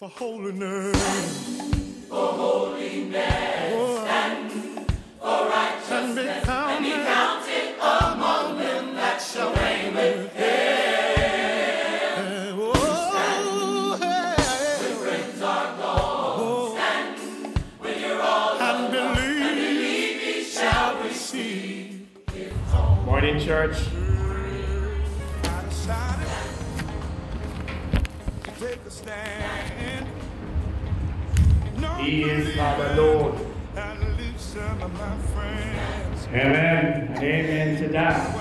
for holiness. For holiness oh, and for righteousness. And be counted, and be counted among them that shall reign with him. Oh, God. Oh, stand when you're all and believe, shall receive. Morning, church. He is our Lord. Amen amen to that.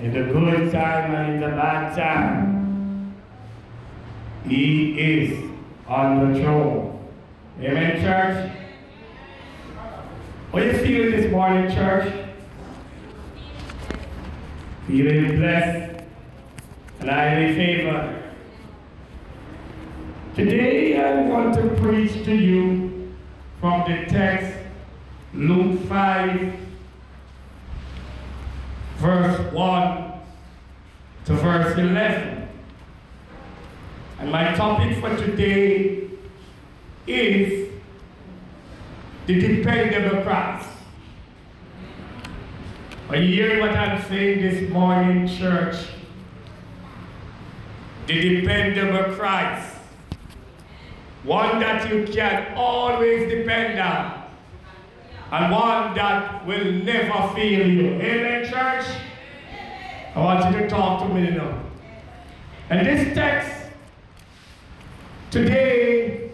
In the good time and in the bad time, He is on the throne. Amen, church. Are you feeling this morning, church? Feeling blessed and highly favored. Today I want to preach to you from the text Luke 5, verse 1 to verse 11. And my topic for today is the dependable Christ. Are you hearing what I'm saying this morning, church? The dependable Christ one that you can always depend on, and one that will never fail you. Amen, church? I want you to talk to me now. And this text, today,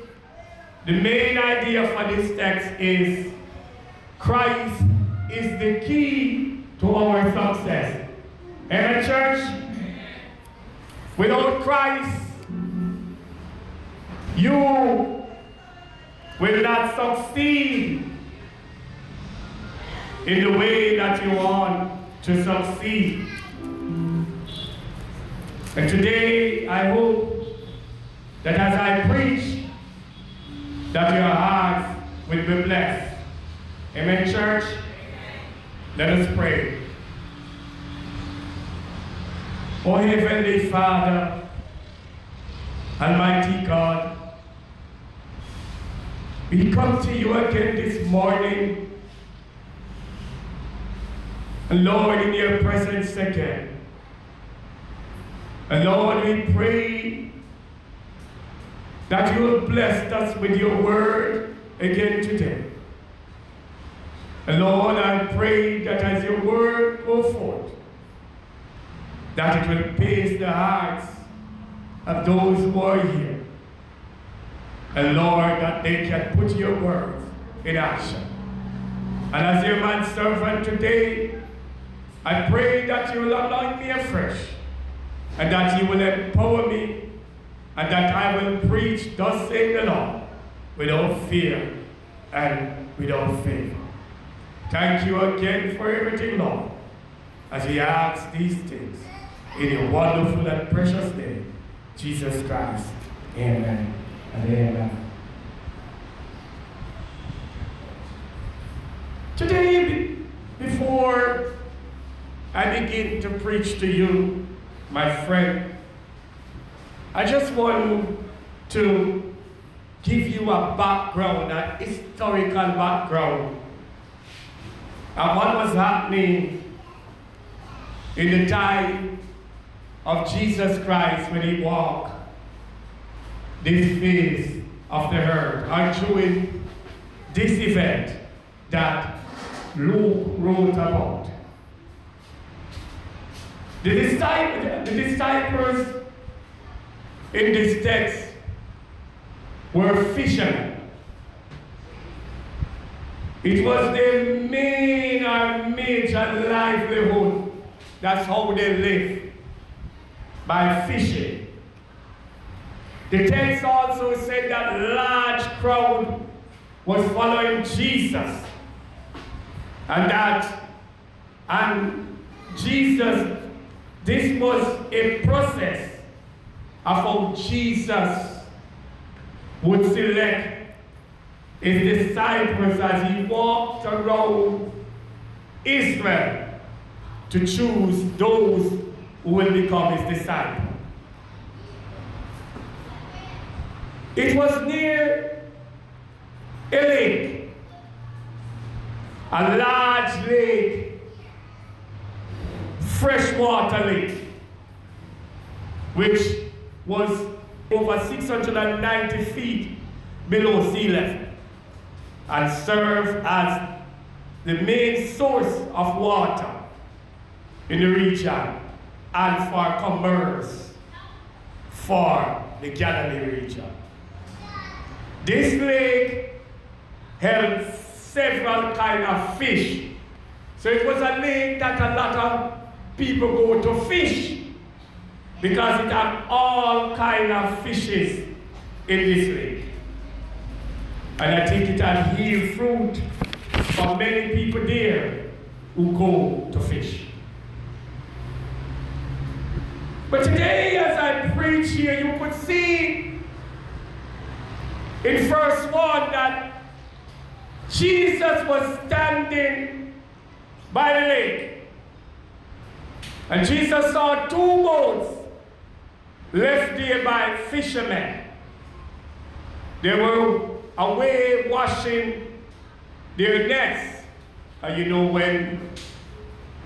the main idea for this text is Christ is the key to our success. Amen, church? Without Christ, you will not succeed in the way that you want to succeed. And today, I hope that as I preach, that your hearts will be blessed. Amen, church? Let us pray. Oh, Heavenly Father, Almighty God, we come to you again this morning. And Lord, in your presence again. And Lord, we pray that you will bless us with your word again today. And Lord, I pray that as your word go forth, that it will pierce the hearts of those who are here. And Lord, that they can put your words in action. And as your man servant today, I pray that you will anoint me afresh, and that you will empower me, and that I will preach, thus saying the Lord, without fear and without favor. Thank you again for everything, Lord, as we ask these things in your wonderful and precious name, Jesus Christ. Amen. Amen. Today, before I begin to preach to you, my friend, I just want to give you a background, a historical background of what was happening in the time of Jesus Christ when he walked this phase of the earth and during this event that Luke wrote about. The, disciples, the disciples in this text were fishermen. It was their main and major livelihood. That's how they live by fishing. The text also said that large crowd was following Jesus. And that, and Jesus, this was a process of how Jesus would select his disciples as he walked around Israel to choose those who will become his disciples. It was near a lake, a large lake, freshwater lake, which was over 690 feet below sea level and served as the main source of water in the region and for commerce for the Galilee region. This lake held several kind of fish. So it was a lake that a lot of people go to fish because it had all kind of fishes in this lake. And I think it had yield fruit for many people there who go to fish. But today, as I preach here, you could see in verse 1 that Jesus was standing by the lake. And Jesus saw two boats left there by fishermen. They were away washing their nets. And you know when,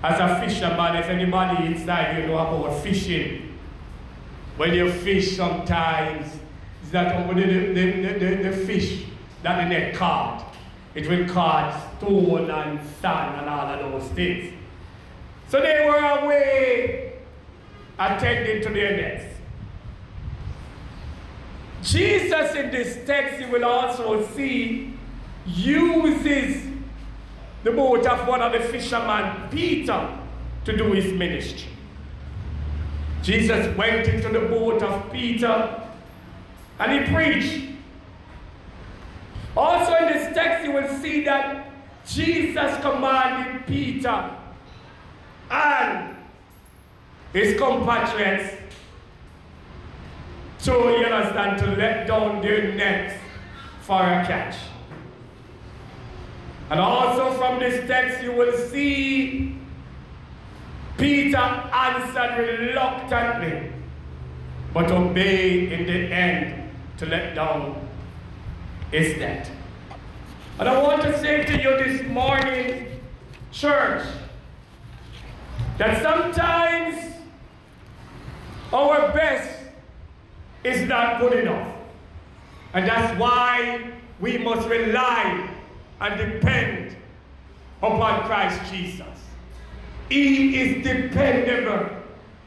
as a fisherman, if anybody inside you know about fishing, when you fish sometimes, that over the, the, the, the, fish that the net caught. It will catch stone and sand and all of those things. So they were away attending to their nets. Jesus in this text, you will also see, uses the boat of one of the fishermen, Peter, to do his ministry. Jesus went into the boat of Peter and he preached. Also in this text, you will see that Jesus commanded Peter and his compatriots to, you understand, to let down their nets for a catch. And also from this text, you will see Peter answered reluctantly, but obeyed in the end to let down is that. And I want to say to you this morning, church, that sometimes our best is not good enough. And that's why we must rely and depend upon Christ Jesus. He is dependable.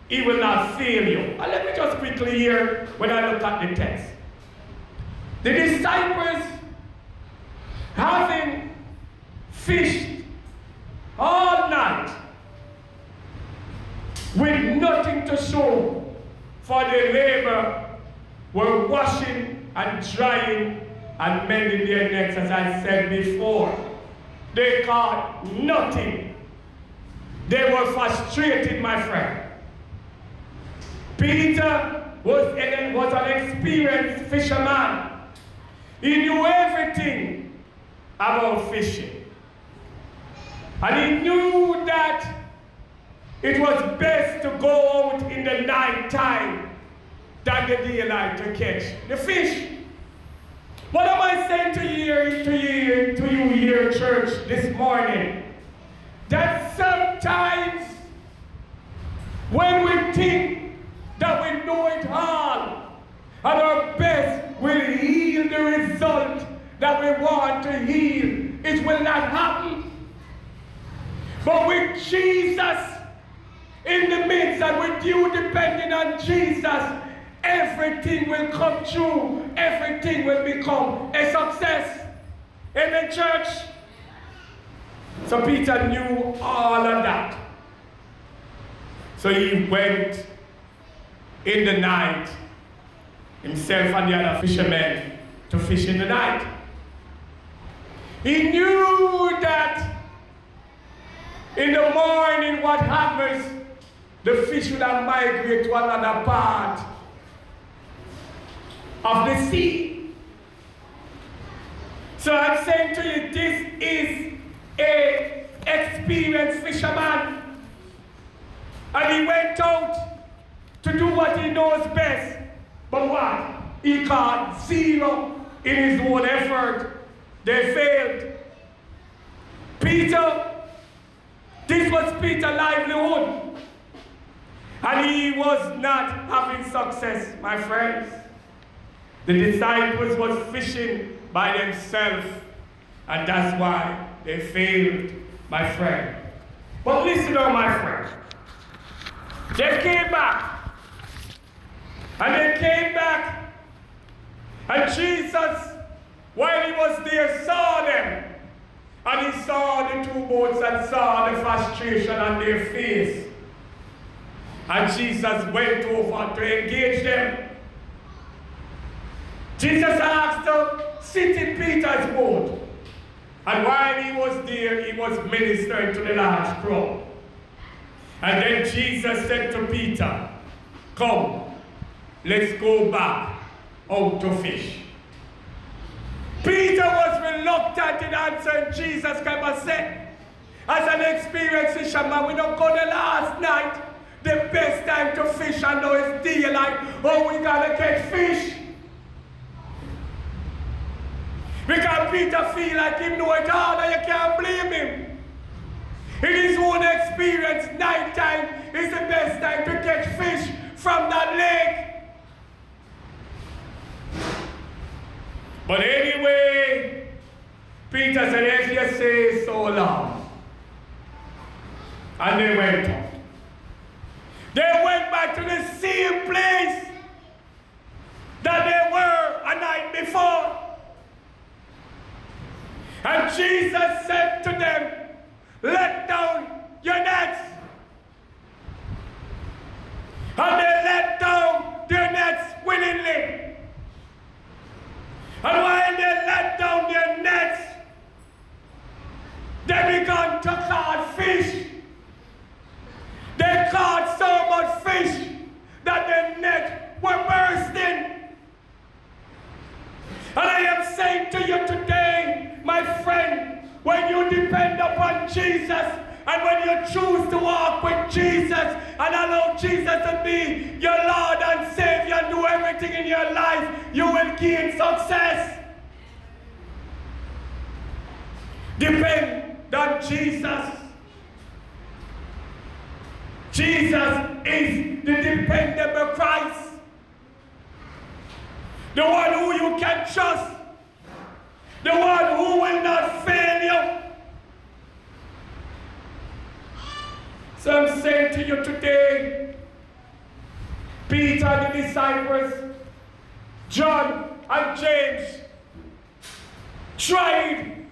He will not fail you. And let me just quickly here when I look at the text. The disciples having fished all night with nothing to show for their labor were washing and drying and mending their nets, as I said before. They caught nothing. They were frustrated, my friend. Peter was an, was an experienced fisherman. He knew everything about fishing. And he knew that it was best to go out in the night time than the daylight to catch the fish. What am I saying to you, to you, to you here, church, this morning? That sometimes when we think that we know it all and our best will yield the result that we want to yield, it will not happen. But with Jesus in the midst and with you depending on Jesus, everything will come true. Everything will become a success. Amen, church? So Peter knew all of that. So he went in the night, himself and the other fishermen, to fish in the night. He knew that in the morning what happens, the fish would have migrated to another part of the sea. So I'm saying to you, this is a experienced fisherman. And he went out to do what he knows best. But what? he got zero in his own effort. They failed. Peter, this was Peter's livelihood. And he was not having success, my friends. The disciples was fishing by themselves. And that's why they failed, my friend. But listen on, my friend. They came back. And they came back. And Jesus, while he was there, saw them. And he saw the two boats and saw the frustration on their face. And Jesus went over to engage them. Jesus asked to sit in Peter's boat. And while he was there, he was ministering to the large crowd. And then Jesus said to Peter, Come, let's go back out to fish. Peter was reluctant in answering Jesus and said, as an experienced fisherman, we don't go the last night, the best time to fish, I know it's daylight, oh, we gotta catch fish. Because Peter feel like he know it all and you can't blame him. In his own experience, night time is the best time to catch fish from that lake. But anyway, Peter said, if you say so long. And they went. They went back to the same place that they were a night before. And Jesus said to them, Let down your nets. And they let down their nets willingly. And while they let down their nets, they began to catch fish. They caught so much fish that their net were bursting. And I am saying to you today, my friend, when you depend upon Jesus and when you choose to walk with Jesus and allow Jesus to be your Lord and Savior and do everything in your life, you will gain success. Depend on Jesus. Jesus is the dependable Christ. The one who you can trust. The one who will not fail you. So I'm saying to you today, Peter, the disciples, John and James tried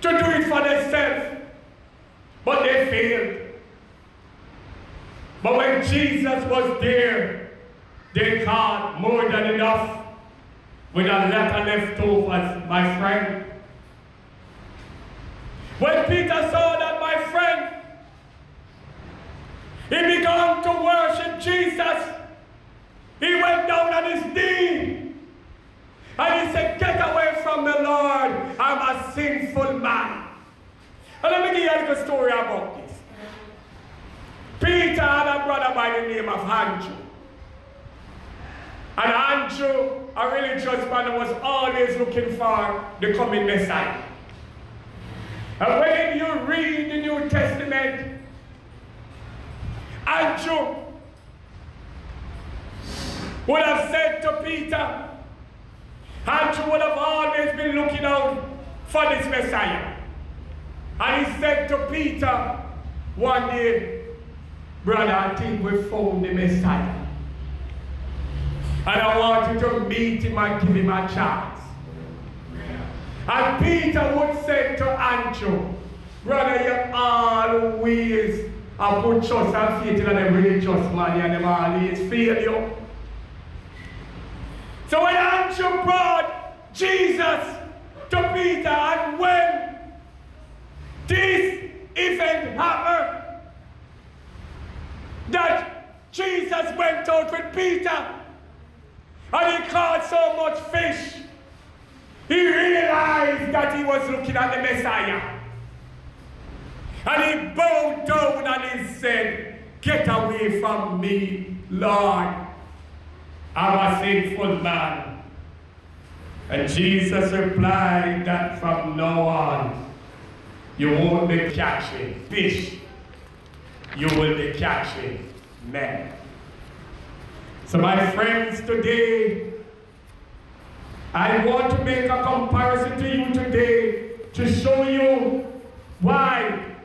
to do it for themselves, but they failed. But when Jesus was there, they caught more than enough with a lot of leftovers, my friend. When Peter saw that, my friend, he began to Jesus. He went down on his knee and he said, Get away from the Lord. I'm a sinful man. And let me give you a little story about this. Peter had a brother by the name of Andrew. And Andrew, a religious man, was always looking for the coming Messiah. And when you read the New Testament, Andrew would have said to Peter, Andrew would have always been looking out for this Messiah. And he said to Peter one day, Brother, I think we found the Messiah. And I want you to meet him and give him a chance. And Peter would say to Andrew, Brother, you always have put trust and faith in a religious man and them always fail you. So when Andrew brought Jesus to Peter and when this event happened, that Jesus went out with Peter and he caught so much fish, he realized that he was looking at the Messiah. And he bowed down and he said, Get away from me, Lord. I'm a sinful man. And Jesus replied that from now on, you won't be catching fish, you will be catching men. So, my friends, today, I want to make a comparison to you today to show you why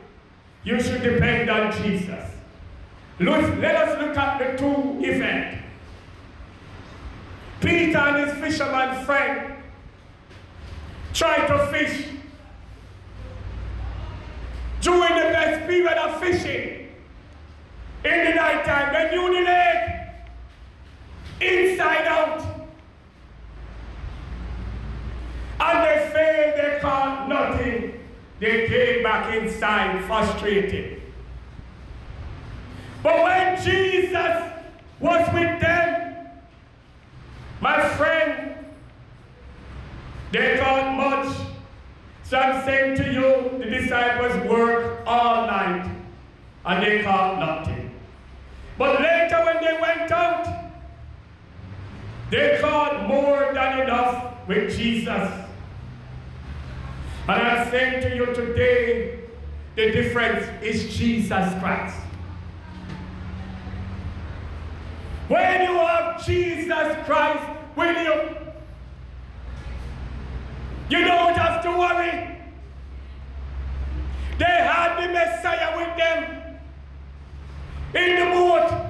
you should depend on Jesus. Let, let us look at the two events. Peter and his fisherman friend tried to fish during the best period of fishing in the night time. They knew the lake inside out. And they failed, they caught nothing. They came back inside frustrated. But when Jesus was with them, my friend, they caught much. So I'm saying to you, the disciples worked all night and they caught nothing. But later when they went out, they caught more than enough with Jesus. And I'm saying to you today, the difference is Jesus Christ. When you have Jesus Christ you, you don't have to worry. They had the Messiah with them in the boat.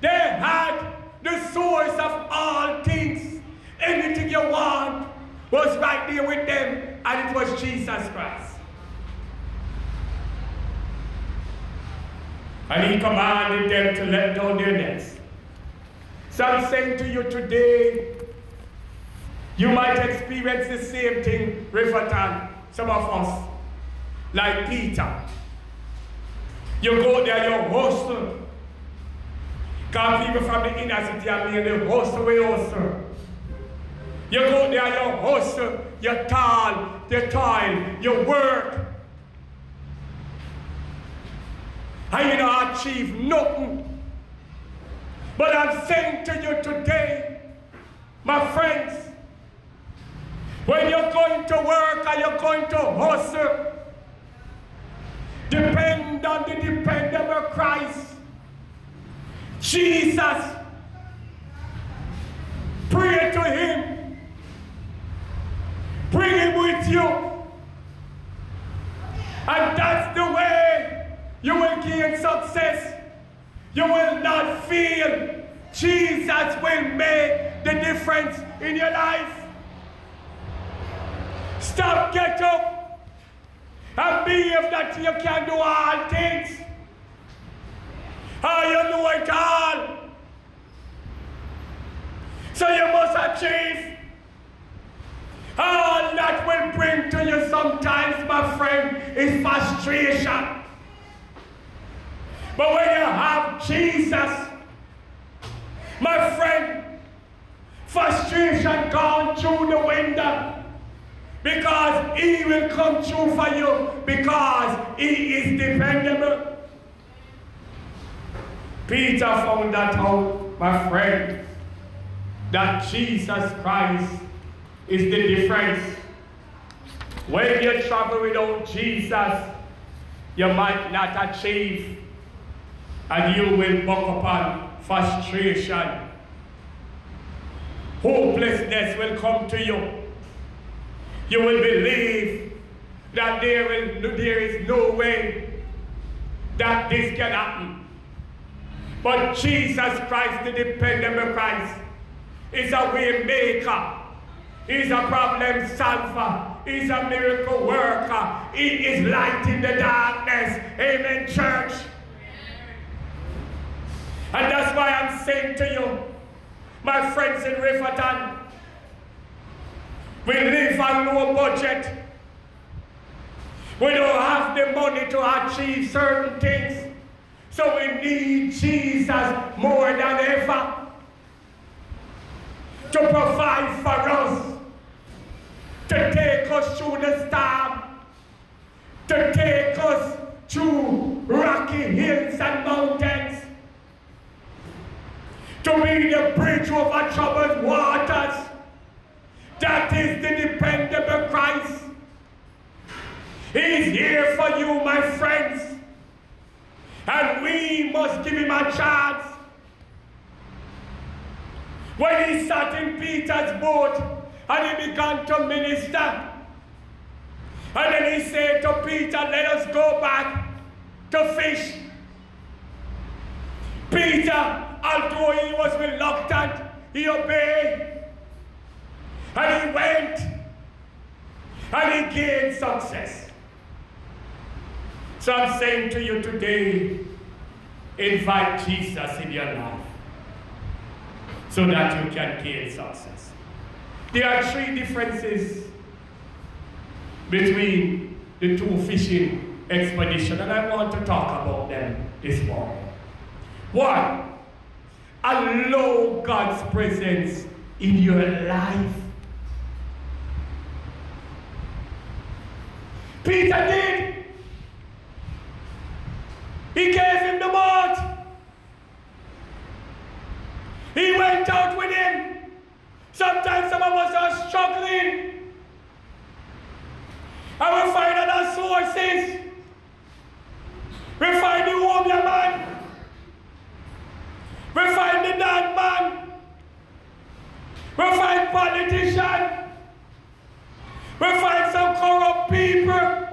They had the source of all things. Anything you want was right there with them, and it was Jesus Christ. And he commanded them to let down their nets. So I'm saying to you today, you might experience the same thing, Riverton, some of us, like Peter. You go there, you hustle. Because people from the inner city are being the hustle, we hustle. You go there, you hustle, you toil, you toil, you work. And you don't achieve nothing. But I'm saying to you today, my friends, when you're going to work and you're going to hustle, depend on the dependable Christ. Jesus. Pray to Him. Bring Him with you. And that's the way you will gain success. You will not feel Jesus will make the difference in your life. Stop, get up, and believe that you can do all things. How you know it all. So you must achieve. All that will bring to you sometimes, my friend, is frustration. But when you have Jesus, my friend, frustration gone through the window because he will come true for you because he is dependable. Peter found that out, my friend, that Jesus Christ is the difference. When you travel without Jesus, you might not achieve, and you will buck upon frustration. Hopelessness will come to you. You will believe that there is, there is no way that this can happen. But Jesus Christ, the dependable Christ, is a way maker. He's a problem solver. He's a miracle worker. He is light in the darkness. Amen, church. And that's why I'm saying to you, my friends in Riverton, we live on low budget. We don't have the money to achieve certain things. So we need Jesus more than ever to provide for us, to take us through the storm, to take us through rocky hills and mountains, to be the bridge over troubled waters. That is the dependable Christ. He's here for you, my friends. And we must give him a chance. When he sat in Peter's boat and he began to minister, and then he said to Peter, Let us go back to fish. Peter, although he was reluctant, he obeyed. And he went and he gained success. So I'm saying to you today, invite Jesus in your life so that you can gain success. There are three differences between the two fishing expeditions, and I want to talk about them this morning. One, allow God's presence in your life. Peter did. He gave him the boat. He went out with him. Sometimes some of us are struggling. And we find other sources. We find the warrior man. We find the dead man. We find politicians. We find some corrupt people.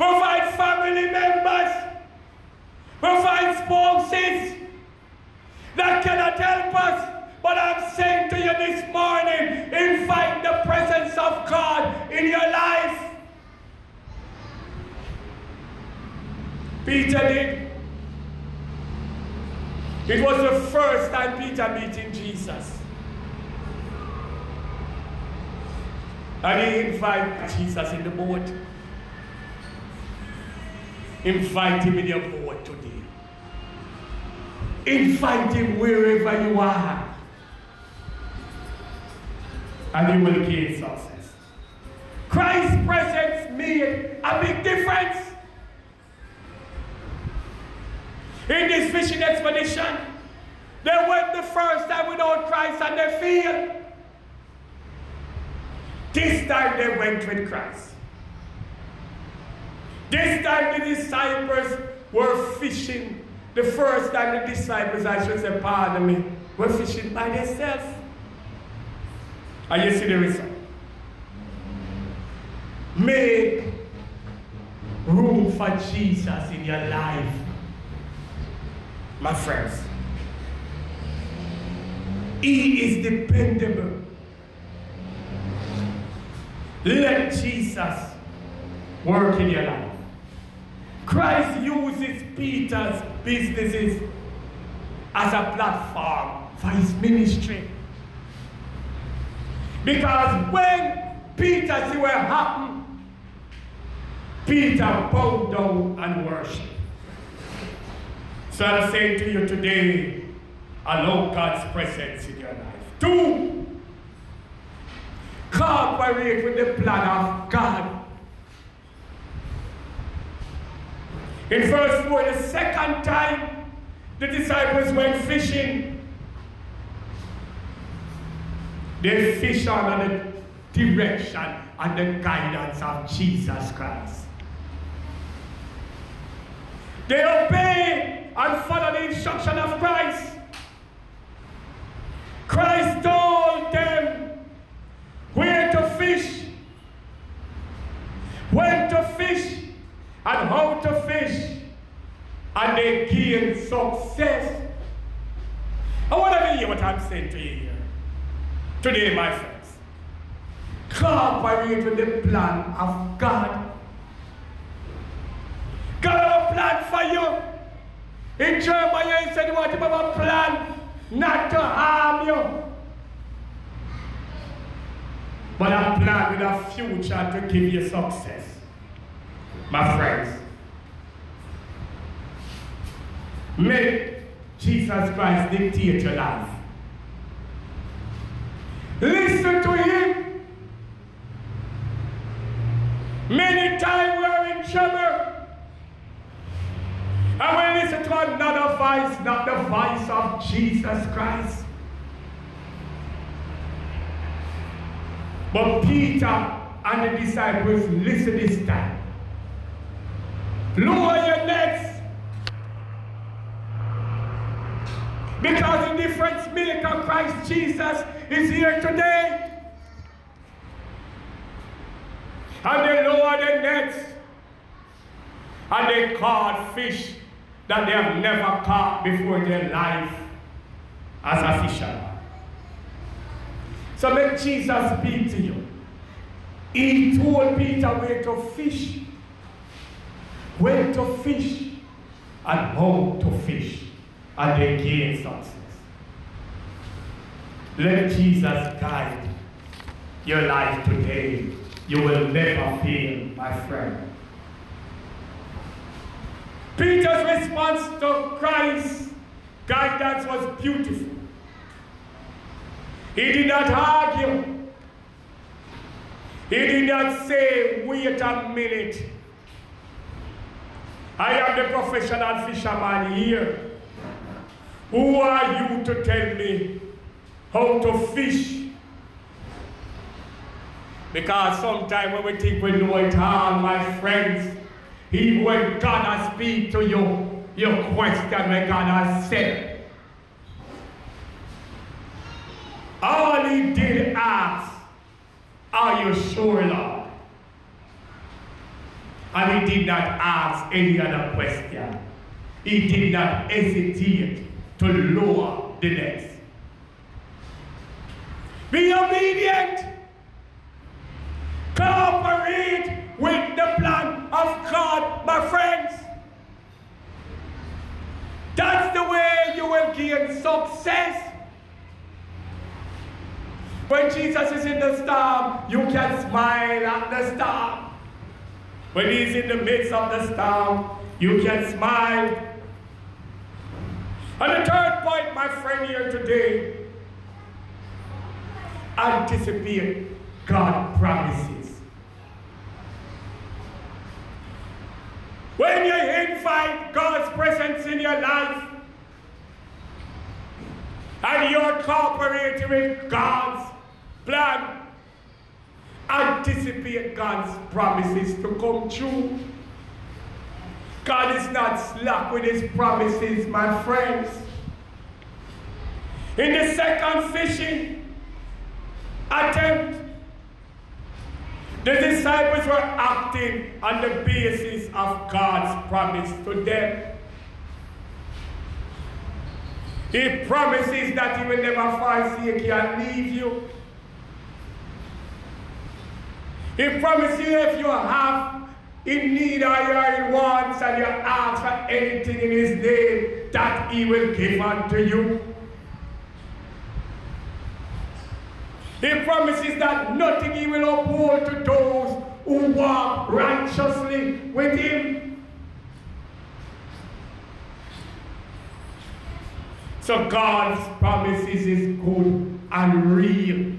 We find family members. We find spouses that cannot help us. But I'm saying to you this morning, invite the presence of God in your life. Peter did. It was the first time Peter meeting Jesus. And he invited Jesus in the boat. Invite him in your boat today. Invite him wherever you are. And you will gain success. Christ's presence made a big difference. In this fishing expedition, they went the first time without Christ and they failed. This time they went with Christ. This time the disciples were fishing. The first time the disciples, I should say, pardon me, were fishing by themselves. And you see the result. Make room for Jesus in your life, my friends. He is dependable. Let Jesus work in your life. Christ uses Peter's businesses as a platform for his ministry. Because when Peter see what happened, Peter bowed down and worshiped. So I'm saying to you today, allow God's presence in your life. Two, cooperate with the plan of God. In verse 4, the second time the disciples went fishing, they fish under the direction and the guidance of Jesus Christ. They obey and follow the instruction of Christ. Christ told them where to fish, when to fish, and how to fish, and they gained success. I want to hear what I'm saying to you here today, my friends. Cooperate with the plan of God. God have a plan for you. In Jeremiah, he said he want to have a plan not to harm you. But a plan with a future to give you success. My friends. Make Jesus Christ dictate your life. Listen to him. Many times we are in trouble. And we listen to another voice, not the voice of Jesus Christ. But Peter and the disciples listen this time. Lower your nets, Because the difference maker Christ Jesus is here today. And they lower their nets. And they caught fish that they have never caught before in their life as a fisherman. So let Jesus speak to you. He told Peter where to fish, where to fish, and how to fish, and they gain success. Let Jesus guide your life today. You will never fail, my friend. Peter's response to Christ's guidance was beautiful. He did not argue. He did not say, wait a minute. I am the professional fisherman here. Who are you to tell me how to fish? Because sometimes when we think we know it all, my friends, even when God has speak to you, your question God has said. All he did ask, are you sure, Lord? And he did not ask any other question. He did not hesitate to lower the nets. Be obedient. My friends. That's the way you will gain success. When Jesus is in the storm, you can smile at the storm. When he's in the midst of the storm, you can smile. And the third point, my friend, here today anticipate God promises. When you invite God's presence in your life and you're cooperating with God's plan, anticipate God's promises to come true. God is not slack with his promises, my friends. In the second fishing attempt, the disciples were acting on the basis of God's promise to them. He promises that he will never forsake you and leave you. He promises you if you have in need or you in wants and you ask for anything in his name, that he will give unto you. He promises that nothing he will uphold to those who walk righteously with him. So God's promises is good and real.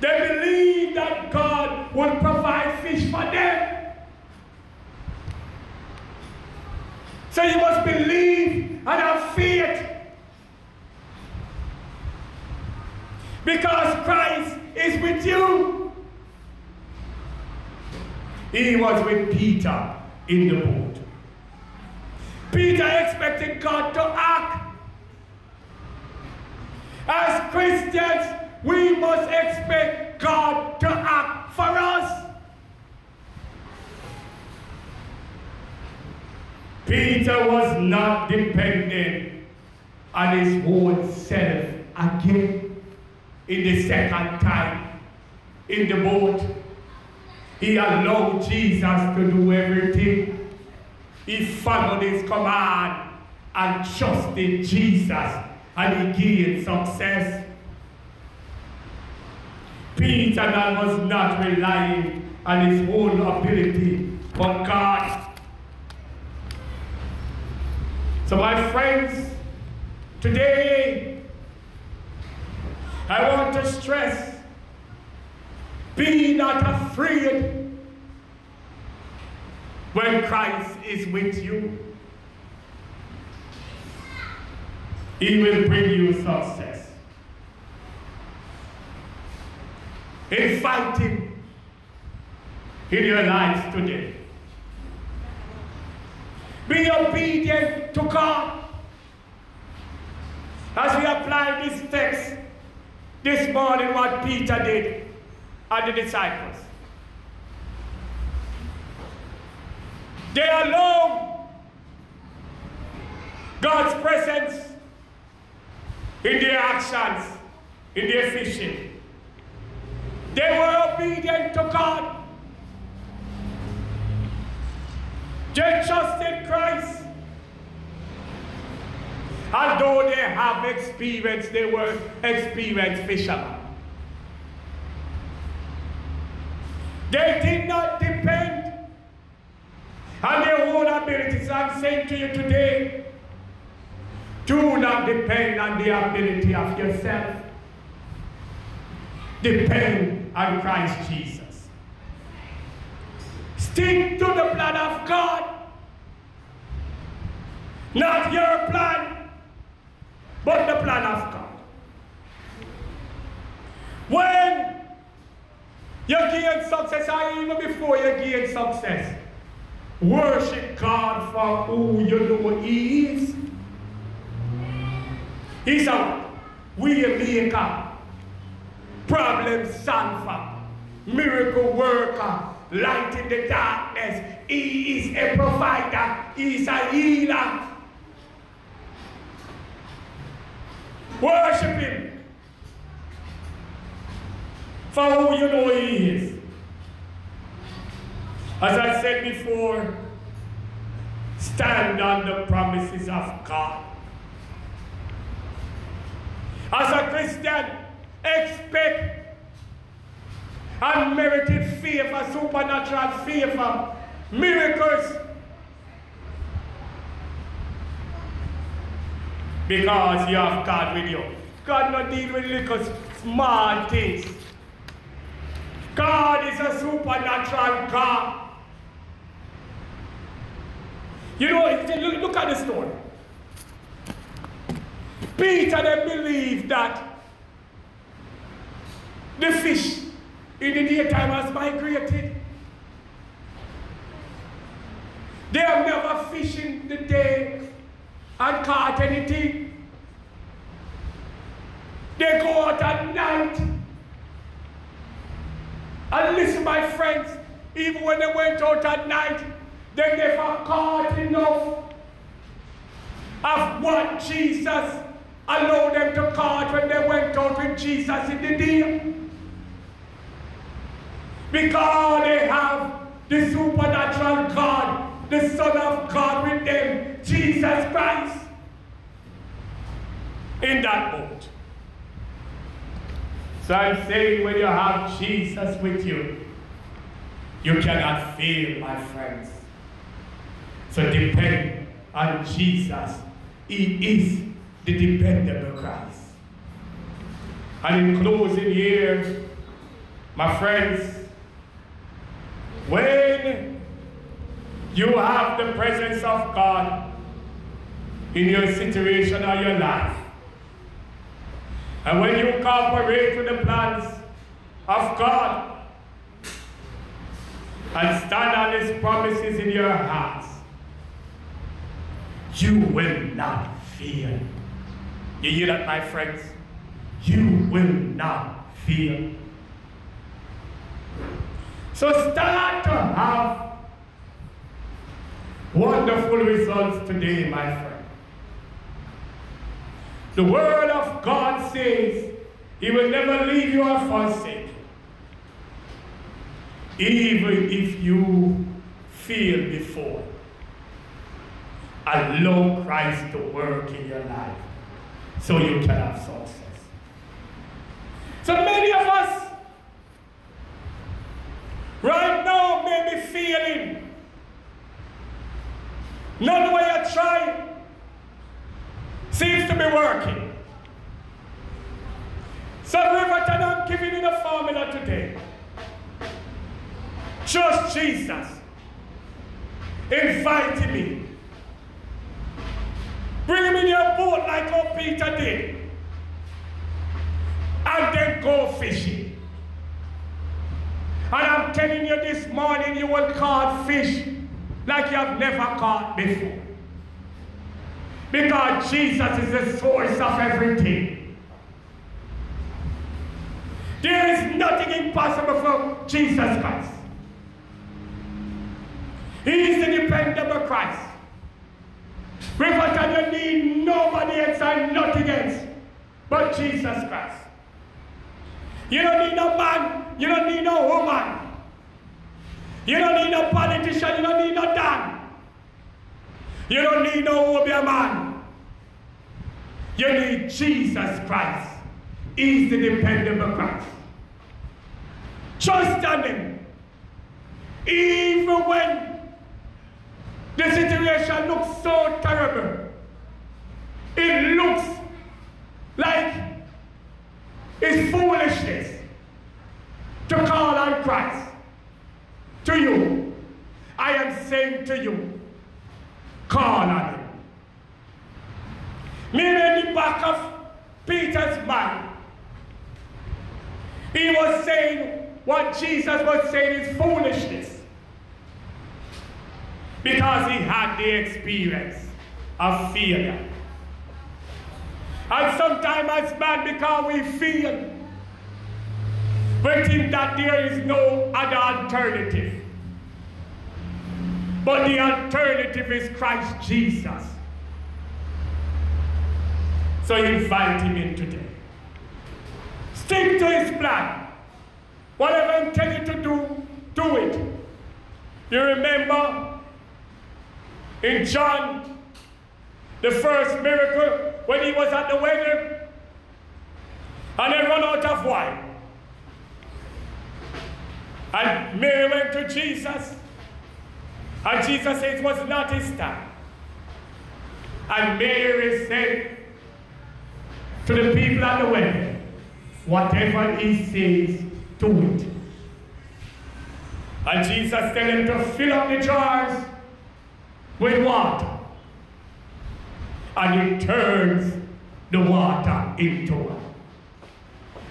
They believe that God will provide fish for them. So you must believe and have faith. Because Christ is with you. He was with Peter in the boat. Peter expected God to act. As Christians, we must expect God to act for us. Peter was not dependent on his own self again in the second time in the boat. He allowed Jesus to do everything. He followed his command and trusted Jesus and he gained success. Peter was not relying on his own ability, but God. So, my friends, today I want to stress be not afraid when Christ is with you. He will bring you success. in fighting in your life today. Be obedient to God. As we apply this text this morning, what Peter did and the disciples. They alone God's presence in their actions, in their fishing. They were obedient to God. They trusted Christ. Although they have experience, they were experienced fishermen. They did not depend on their own abilities. I'm saying to you today, do not depend on the ability of yourself. Depend on Christ Jesus. Stick to the plan of God. Not your plan, but the plan of God. When you gain success, or even before you gain success, worship God for who you know He is. He's a way maker, problem solver, miracle worker, light in the darkness. He is a provider, He is a healer. Worship Him for who you know He is. As I said before, stand on the promises of God. As a Christian, expect unmerited favor, supernatural favor, miracles. Because you have God with you. God not deal with little small things. God is a supernatural God. You know, look at the story. Peter then believed that the fish in the daytime has migrated. They have never fished in the day and caught anything. They go out at night. And listen, my friends, even when they went out at night, they never caught enough of what Jesus allowed them to catch when they went out with Jesus in the day. Because they have the supernatural God, the Son of God with them, Jesus Christ, in that boat. So I'm saying when you have Jesus with you, you cannot fail, my friends. So depend on Jesus. He is the dependable Christ. And in closing here, my friends, when you have the presence of God in your situation or your life, and when you cooperate with the plans of God and stand on His promises in your hearts, you will not fear. You hear that, my friends? You will not fear. So start to have wonderful results today, my friend. The Word of God says He will never leave you or forsake you. Even if you fail before, allow Christ to work in your life so you can have success. So many of us right now may be feeling none way you try seems to be working. So Riverton, I'm giving you the formula today. Trust Jesus. Invite me Bring him in your boat like how Peter did. And then go fishing. And I'm telling you this morning, you will caught fish like you have never caught before. Because Jesus is the source of everything. There is nothing impossible for Jesus Christ. He is the dependable Christ. Riverton, you need nobody else and nothing else but Jesus Christ. You don't need no man, you don't need no woman. You don't need no politician, you don't need no Dan. You don't need no Obeah man. You need Jesus Christ. He's the dependable Christ. Trust on him. Even when the situation looks so terrible, it looks like it's foolishness to call on Christ. To you, I am saying to you, call on him. Maybe in the back of Peter's mind, he was saying what Jesus was saying is foolishness. Because he had the experience of failure. And sometimes as man, because we feel, we think that there is no other alternative. But the alternative is Christ Jesus. So invite him in today. Stick to his plan. Whatever he tell you to do, do it. You remember in John, the first miracle, when he was at the wedding, and they run out of wine. And Mary went to Jesus, and Jesus said it was not his time. And Mary said to the people at the wedding, whatever he says, do it. And Jesus tell him to fill up the jars with water. And he turns the water into wine.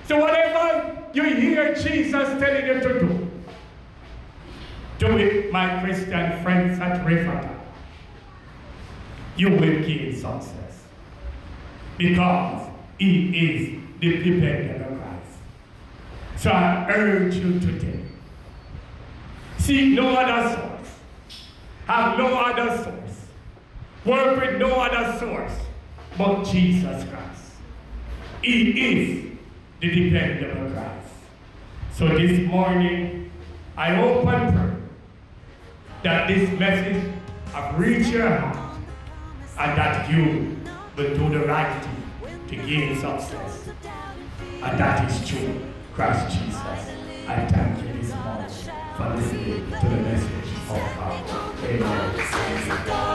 So whatever you hear Jesus telling you to do, it, my Christian friends at River. You will gain success. Because he is the dependent Christ. So I urge you today. Seek no other source. Have no other source. Work with no other source but Jesus Christ. He is the dependable Christ. So this morning, I pray that this message have reached your heart and that you will do the right thing to gain success. And that is true, Christ Jesus. I thank you this morning for listening to the message of God. Amen.